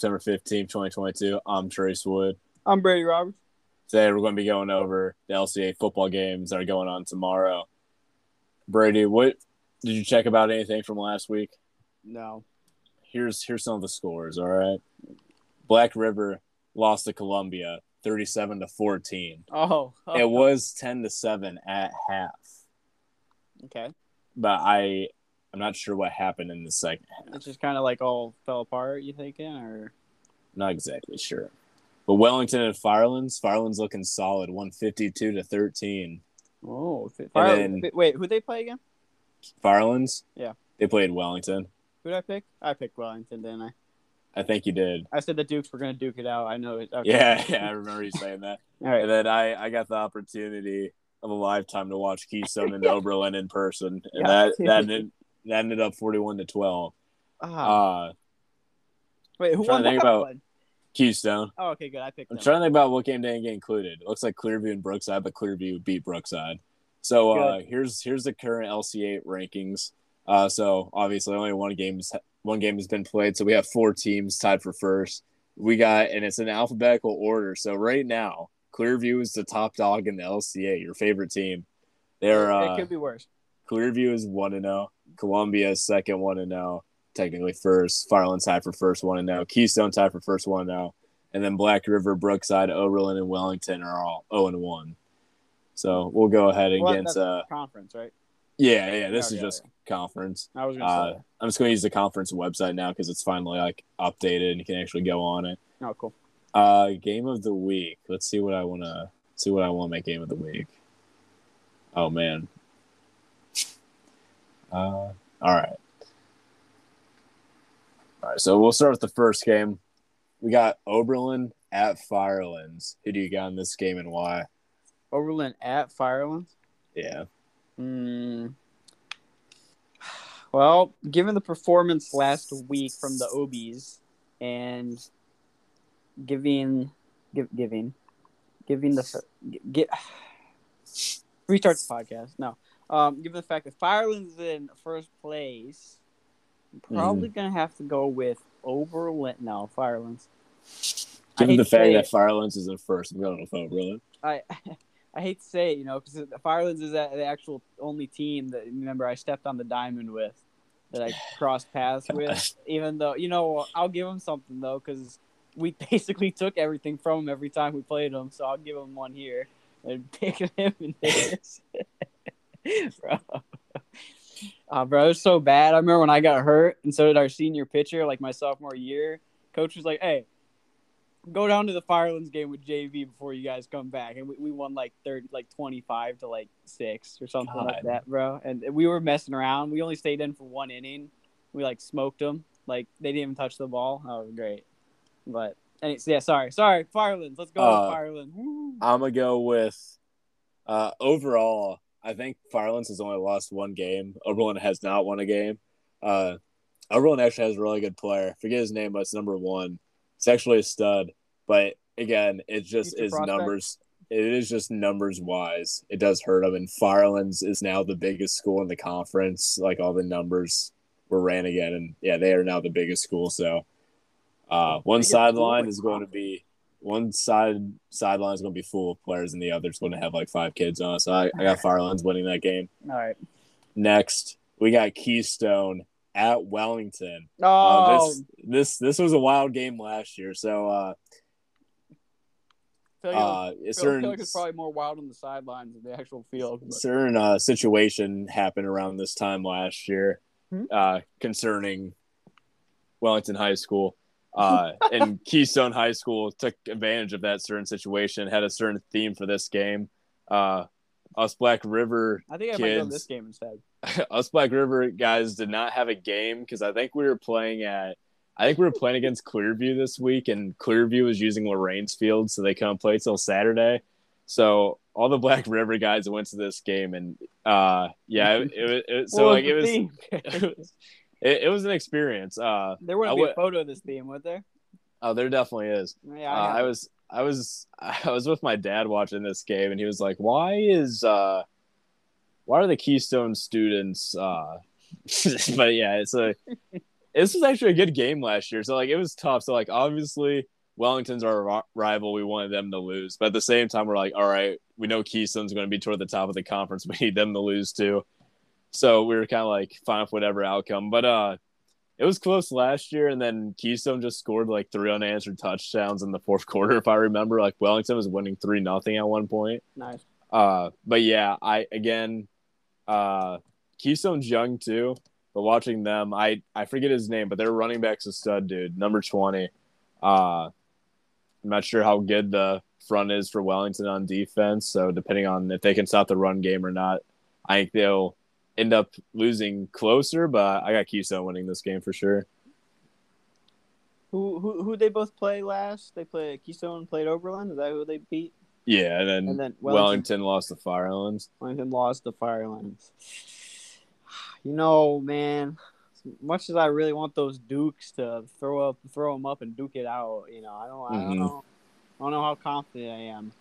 September 15th, 2022. I'm Trace Wood. I'm Brady Roberts. Today we're going to be going over the LC8 football games that are going on tomorrow. Brady, what did you check about anything from last week? No. Here's here's some of the scores, all right? Black River lost to Columbia 37 to 14. Oh. oh. It oh. was 10 to 7 at half. Okay. But I I'm not sure what happened in the second half. It's just kind of like all fell apart, you thinking, or Not exactly sure. But Wellington and Firelands, Firelands looking solid, 152 to 13. oh, Fire- wait, who they play again? Firelands? Yeah. They played Wellington. Who did I pick? I picked Wellington, didn't I? I think you did. I said the Dukes were gonna duke it out. I know it. Okay. Yeah, yeah, I remember you saying that. All right. And then I, I got the opportunity of a lifetime to watch Keystone and Oberlin in person. And Yeah. that that that ended up 41 to 12. Ah, Uh, wait, who trying won to think that about- one? Keystone. Oh, okay, good. I picked I'm them. trying to think about what game didn't get included. It looks like Clearview and Brookside, but Clearview beat Brookside. So uh, here's here's the current LC8 rankings. Uh, so obviously only one game is, one game has been played. So we have four teams tied for first. We got and it's in alphabetical order. So right now, Clearview is the top dog in the LC8. Your favorite team. They're it uh, could be worse. Clearview is one and zero. Columbia is second one and now Technically first. Fireland tied for first one and now Keystone tied for first one and zero. And then Black River, Brookside, Oberlin, and Wellington are all zero and one. So we'll go ahead Well, against. Uh, conference, right? yeah, yeah. This Okay, is just conference. I was gonna Uh, say. I'm just going to use the conference website now because it's finally like updated and you can actually go on it. Oh, cool. Uh, game of the week. Let's see what I want to see what I want to make game of the week. Oh man. Uh, all right. All right. So we'll start with the first game. We got Oberlin at Firelands. Who do you got in this game and why? Oberlin at Firelands. Yeah. Hmm. Well, given the performance last week from the Obies and giving, give, giving, giving the get restart the podcast. No, um, given the fact that Firelands is in first place, I'm probably gonna have to go with Oberlin. No, Firelands. Given the fact that. Firelands is in first, I'm going with Oberlin. I I hate to say it, you know, because Firelands is the actual only team that remember I stepped on the diamond with, that I crossed paths with. Even though you know, I'll give them something though, because we basically took everything from them every time we played them. So I'll give them one here and pick him in this, bro. Uh, bro, it was so bad. I remember when I got hurt, and so did our senior pitcher, like my sophomore year. Coach was like, "Hey, go down to the Firelands game with JV before you guys come back. And we, we won like thirty, like twenty five to like six or something like that, bro. And we were messing around. We only stayed in for one inning. We like smoked them. Like they didn't even touch the ball. Was great. But any, yeah, sorry, sorry, Firelands. Let's go, Uh, Firelands. I'm gonna go with uh, overall. I think Firelands has only lost one game. Oberlin has not won a game. Uh, Oberlin actually has a really good player. Forget his name, but it's number one. It's actually a stud. But again, it just Future is prospect? numbers. It is just numbers wise. It does hurt them. And Firelands is now the biggest school in the conference. Like all the numbers were ran again, and yeah, they are now the biggest school. So, uh, one sideline in is going to be one side sideline is going to be full of players, and the other's going to have like five kids on. it. So I, I got Firelands winning that game. All right. Next, we got Keystone at Wellington. Uh, Oh, this this this was a wild game last year. So uh, I feel like, uh, I feel certain like it's probably more wild on the sidelines than the actual field. but- certain uh, situation happened around this time last year Hmm? uh, concerning Wellington High School. Uh, and Keystone High School took advantage of that certain situation, had a certain theme for this game. Uh, us Black River I think I might go kids- this game instead. us Black River guys did not have a game because I think we were playing at I think we were playing against Clearview this week, and Clearview was using Lorain's field, so they couldn't play till Saturday. So all the Black River guys went to this game, and uh, yeah, it, it, it, so like it was, it was it, it was an experience. Uh, there wouldn't I be a photo of this theme, would there? oh, there definitely is. Yeah, Uh, I, I was I was I was with my dad watching this game, and he was like, "Why is uh, why are the Keystone students?" Uh, but yeah, it's a this was actually a good game last year. So like it was tough. So like obviously Wellington's our rival. We wanted them to lose, but at the same time, we're like, all right, we know Keystone's going to be toward the top of the conference. We need them to lose too. So we were kind of like fine with whatever outcome. But uh, it was close last year, and then Keystone just scored like three unanswered touchdowns in the fourth quarter, if I remember. Like Wellington was winning three nothing at one point. Nice. Uh, but yeah, I again, uh, Keystone's young too. But watching them, I I forget his name, but their running back's a stud, dude. Number twenty. Uh, I'm not sure how good the front is for Wellington on defense. So depending on if they can stop the run game or not, I think they'll end up losing closer. But I got Keystone winning this game for sure. Who who who they both play last? They play Keystone played Oberlin. Is that who they beat? Yeah, and then, and then Wellington, Wellington lost the Firelands. Wellington lost the Firelands. You know, man, as much as I really want those Dukes to throw up, throw them up and duke it out, you know, I don't, mm-hmm. I don't mm-hmm. know, I don't know how confident I am.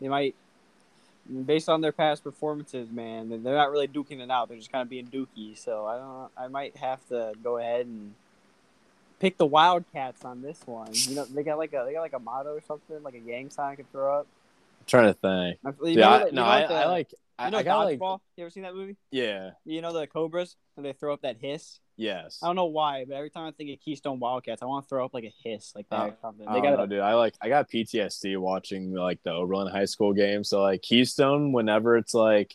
They might, based on their past performances, man, they're not really duking it out. They're just kind of being dookie. So I don't, I might have to go ahead and pick the Wildcats on this one. You know, they got like a, they got like a motto or something, like a gang sign I could throw up. I'm trying to think. You yeah, I, no, I, I like you know I, Dodgeball? Like... You ever seen that movie? Yeah. You know the Cobras and they throw up that hiss? Yes. I don't know why, but every time I think of Keystone Wildcats, I want to throw up like a hiss like that. or something. They got dude. I like I got PTSD watching like the Oberlin high school game. So like Keystone, whenever it's like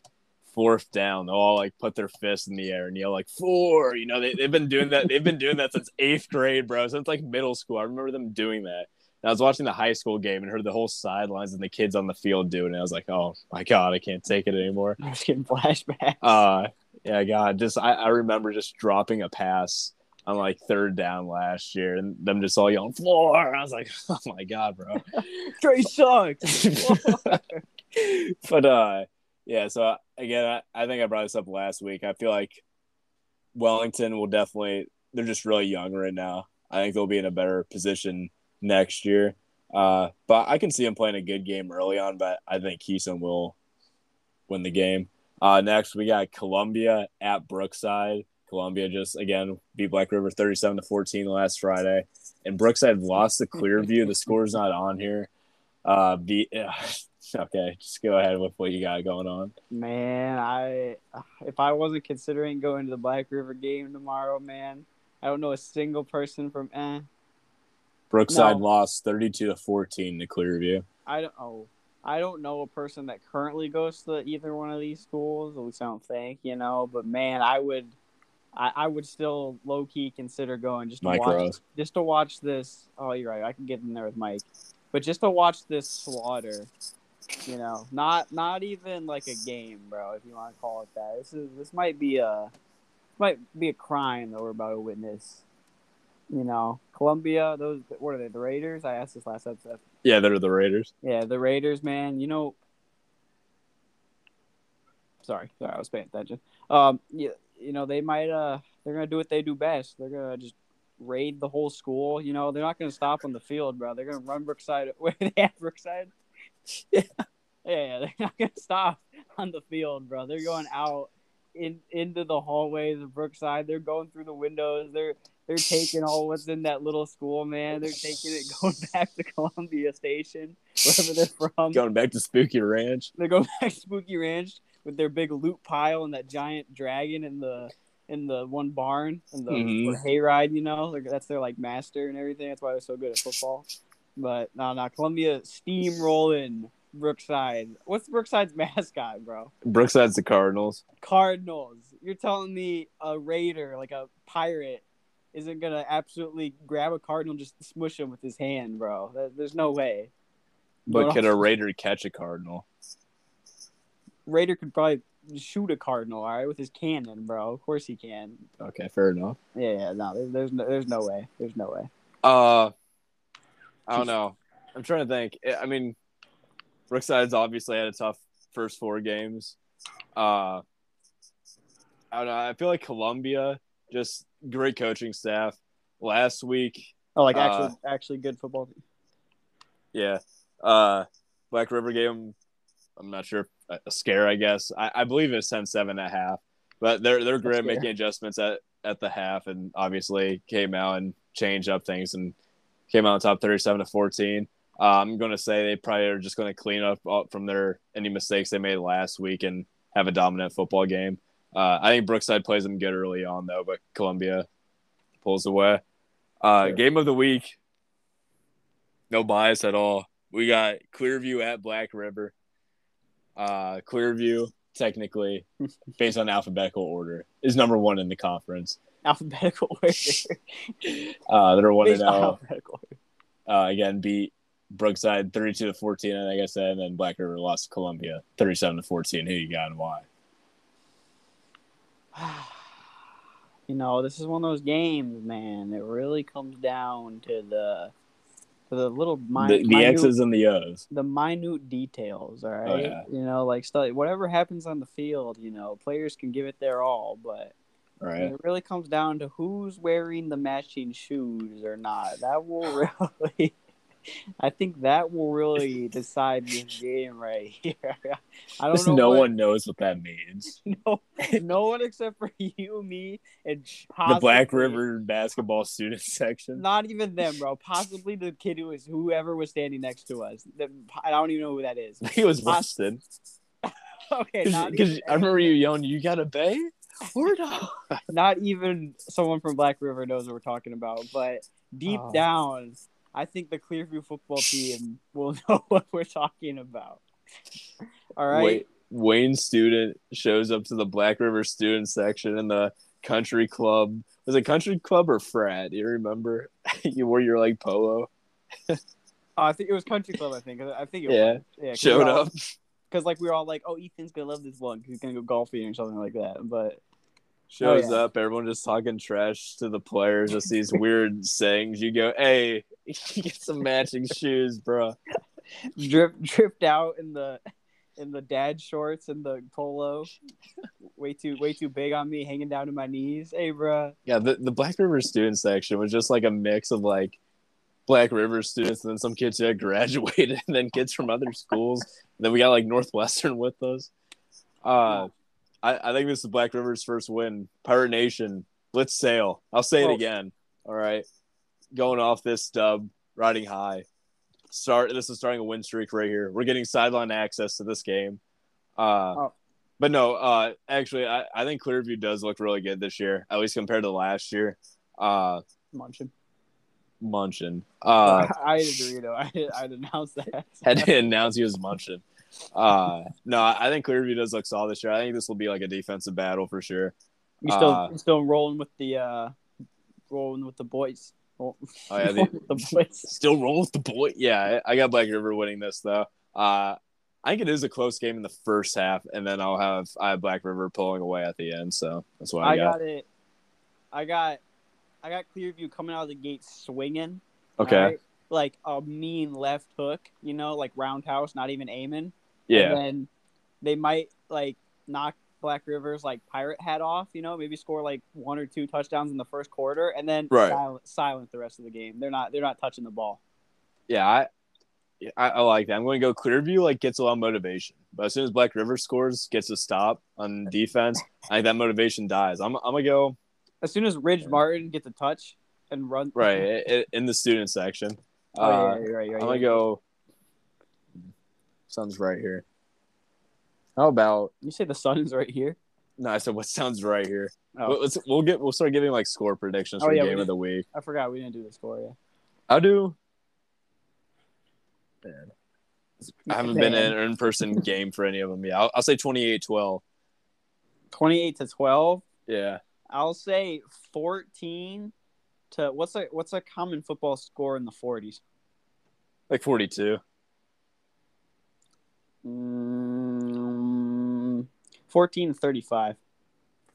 fourth down, they'll all like put their fists in the air and yell like four. You know, they, they've been doing that. They've been doing that since eighth grade, bro. Since like middle school. I remember them doing that. And I was watching the high school game and heard the whole sidelines and the kids on the field doing it. I was like, oh my god, I can't take it anymore. I was getting flashbacks. Uh, yeah, God, just I, I remember just dropping a pass on like third down last year and them just all yelling floor. I was like, oh my god, bro, Trey sucks. but uh, yeah. So again, I, I think I brought this up last week. I feel like Wellington will definitely. They're just really young right now. I think they'll be in a better position next year. Uh, but I can see him playing a good game early on, but I think Keystone will win the game. Uh, next, we got Columbia at Brookside. Columbia just again beat Black River 37 to 14 last Friday, and Brookside lost to Clearview. the score's not on here. Uh, be okay. Just go ahead with what you got going on. Man, I if I wasn't considering going to the Black River game tomorrow, man, I don't know a single person from eh Brookside no. lost 32 to 14 to Clearview. I don't oh, I don't know a person that currently goes to either one of these schools, at least I don't think, you know, but man, I would I, I would still low key consider going just to Mike watch just to watch this. Oh, you're right. I can get in there with Mike. But just to watch this slaughter, you know, not not even like a game, bro, if you want to call it that. This is this might be a might be a crime that we're about to witness you know, Columbia, those what are they? The Raiders? I asked this last episode. Yeah, they're the Raiders. Yeah, the Raiders, man. You know, sorry, sorry, I was paying attention. Um, you, you know, they might uh, they're gonna do what they do best. They're gonna just raid the whole school. You know, they're not gonna stop on the field, bro. They're gonna run Brookside. Where they have Brookside? yeah. Yeah, they're not gonna stop on the field, bro. They're going out in into the hallways of Brookside. They're going through the windows. They're they're taking all what's in that little school, man. They're taking it going back to Columbia Station, wherever they're from. Going back to Spooky Ranch. They go back to Spooky Ranch with their big loot pile and that giant dragon in the in the one barn and the mm-hmm. hayride. You know, that's their like master and everything. That's why they're so good at football. But no, no, Columbia steamrolling Brookside. What's Brookside's mascot, bro? Brookside's the Cardinals. Cardinals. You're telling me a raider, like a pirate, isn't gonna absolutely grab a cardinal just smush him with his hand, bro. There's no way. But could a raider catch a cardinal? Raider could probably shoot a cardinal, all right, with his cannon, bro. Of course he can. Okay, fair enough. Yeah, yeah, no, there's, there's no, there's no way, there's no way. Uh, I don't know. I'm trying to think. I mean, Brookside's obviously had a tough first four games. Uh, I don't know. I feel like Columbia just great coaching staff. Last week, oh, like actually, uh, actually good football. team. Yeah, uh, Black River gave them. I'm not sure a scare. I guess I, I believe it's 10-7 at half, but they're they're great making adjustments at at the half, and obviously came out and changed up things and came out on top 37 to 14. Uh, I'm going to say they probably are just going to clean up, up from their any mistakes they made last week and have a dominant football game. Uh, I think Brookside plays them good early on though, but Columbia pulls away. Uh, Sure. Game of the week, no bias at all. We got Clearview at Black River. Uh, Clearview, technically, based on alphabetical order, is number one in the conference. Alphabetical order. Uh, they're one and zero. Uh, again, beat Brookside thirty-two to fourteen, and like I said, and then Black River lost to Columbia thirty-seven to fourteen. Who you got and why? you know, this is one of those games, man. It really comes down to the to the little the, the minute, X's and the O's. the minute details. All oh, right, Oh, yeah. you know, like stuff, whatever happens on the field, you know, players can give it their all, but right. it really comes down to who's wearing the matching shoes or not. That will really. I think that will really decide this game right here. I don't Just know. no what- one knows what that means. no, no one except for you, me, and The Black River basketball student section. Not even them, bro. Possibly the kid who was whoever was standing next to us. The, I don't even know who that is. He was Weston. Okay, not Because I remember you yelling, "You got a bay?" Or no? not even someone from Black River knows what we're talking about. But deep Oh. down, I think the Clearview football team will know what we're talking about. All right. Wait, Wayne student shows up to the Black River student section in the country club. Was it country club or frat? Do you remember? you wore your like polo. Oh, I think it was Country Club. I think. I think it Yeah, was. Yeah. showed up. because like we were all like, "Oh, Ethan's gonna love this one. He's gonna go golfing or something like that." But oh, Shows Oh, yeah. up. Everyone just talking trash to the players. Just these weird sayings. You go, "Hey, get some matching shoes, bro." drip dripped out in the in the dad shorts and the polo, way too way too big on me, hanging down to my knees. Hey, bruh. Yeah, the, the Black River student section was just like a mix of like Black River students and then some kids who had graduated and then kids from other schools. And then we got like Northwestern with us. Uh, I, I think this is Black River's first win. Pirate Nation, let's sail. I'll say it Oh. again. All right. Going off this stub, riding high. Start this is starting a win streak right here. We're getting sideline access to this game. Uh Oh. but no, uh actually I, I think Clearview does look really good this year, at least compared to last year. Uh Munching. munching. Uh I agree, though. I I'd announce that. had to announce he was munching. Uh no, I think Clearview does look solid this year. I think this will be like a defensive battle for sure. You still Uh, still rolling with the uh rolling with the boys. Roll- Oh, yeah, the- the boys. Still roll with the boy. Yeah, I got Black River winning this though. Uh I think it is a close game in the first half, and then I'll have I have Black River pulling away at the end. So that's what I, I got. got it. I got I got Clearview coming out of the gate swinging. Okay. alright? Like a mean left hook, you know, like roundhouse, not even aiming. Yeah. And then they might like knock Black Rivers like pirate hat off, you know, maybe score like one or two touchdowns in the first quarter, and then Right. silent, silent the rest of the game. They're not they're not touching the ball. Yeah, I, I I like that. I'm going to go Clearview. Like gets a lot of motivation, but as soon as Black River scores, gets a stop on defense, I think that motivation dies. I'm I'm gonna go As soon as Ridge Martin gets a touch and run right i- in the student section. Oh, Uh, yeah, yeah, yeah, I'm gonna go. Sounds right here. How about You say the sun's right here. no? I said what sounds right here. Oh. We'll- Let's we'll get we'll start giving like score predictions Oh, for yeah, game of the week. I forgot we didn't do the score yet. I'll do. Man. I haven't been in an in-person game for any of them yet. I'll, I'll say 28-12. Twenty-eight to twelve. Yeah. I'll say fourteen to what's a what's a common football score in the forties? Like 42. 14 35.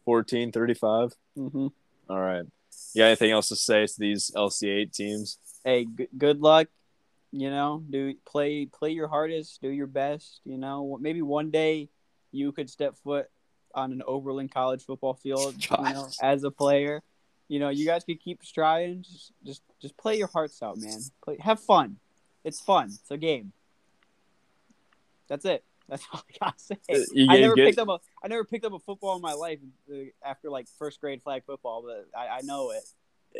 14, 35. Mm-hmm. All right. You got anything else to say to these LC8 teams? Hey, g- good luck. You know, do play play your hardest, do your best. You know, maybe one day you could step foot on an Oberlin College football field. You know, as a player, you know, you guys could keep striving. Just just just play your hearts out, man. Play, have fun. It's fun. It's a game. That's it. That's all I gotta say. You I never good- picked up a I never picked up a football in my life uh, after like first grade flag football, but I, I know it.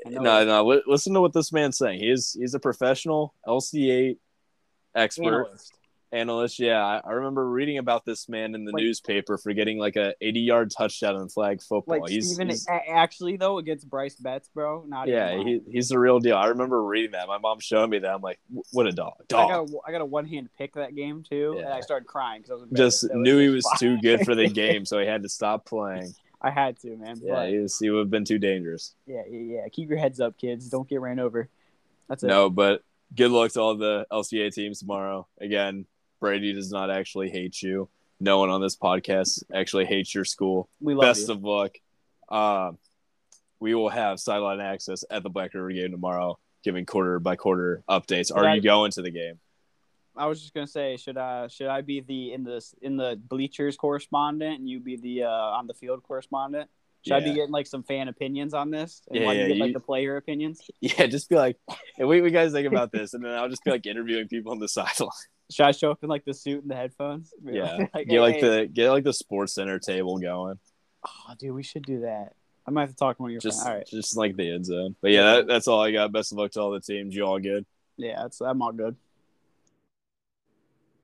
I know No, it. no. Listen to what this man's saying. He's he's a professional LC8 expert Analyst. Analyst. Yeah, I, I remember reading about this man in the Like- newspaper for getting like a 80 yard touchdown in flag football. Like he's, Steven, he's- actually though against Bryce Betts, bro. Not yeah, he, he's the real deal. I remember reading that. My mom showed me that. I'm like, what a dog, I got dog. a, I got a one hand pick that game too, and I started crying because I was Just. It knew he was fine. too good for the game, so he had to stop playing. I had to, man. Yeah, but he, was, he would have been too dangerous. yeah, yeah, yeah. Keep your heads up, kids. Don't get ran over. That's it. No, but good luck to all the LC8 teams tomorrow. Again, Brady does not actually hate you. No one on this podcast actually hates your school. we love Best you. of luck. Um, we will have sideline access at the Black River game tomorrow, giving quarter by quarter updates. Are I- you going to the game? I was just gonna say, should I should I be the in the in the bleachers correspondent and you be the uh, on the field correspondent? Should I be getting like some fan opinions on this? And Yeah, yeah, get like you- the player opinions? Yeah, just be like, hey, what you guys think about this? And then I'll just be like interviewing people on the sideline. Should I show up in like the suit and the headphones? Yeah, like, get like hey, the get like the sports center table going. Oh, dude, we should do that. I might have to talk to one of your Just friends. All right. just like the end zone. But yeah, that, that's all I got. Best of luck to all the teams. You all good? Yeah, that's I'm all good.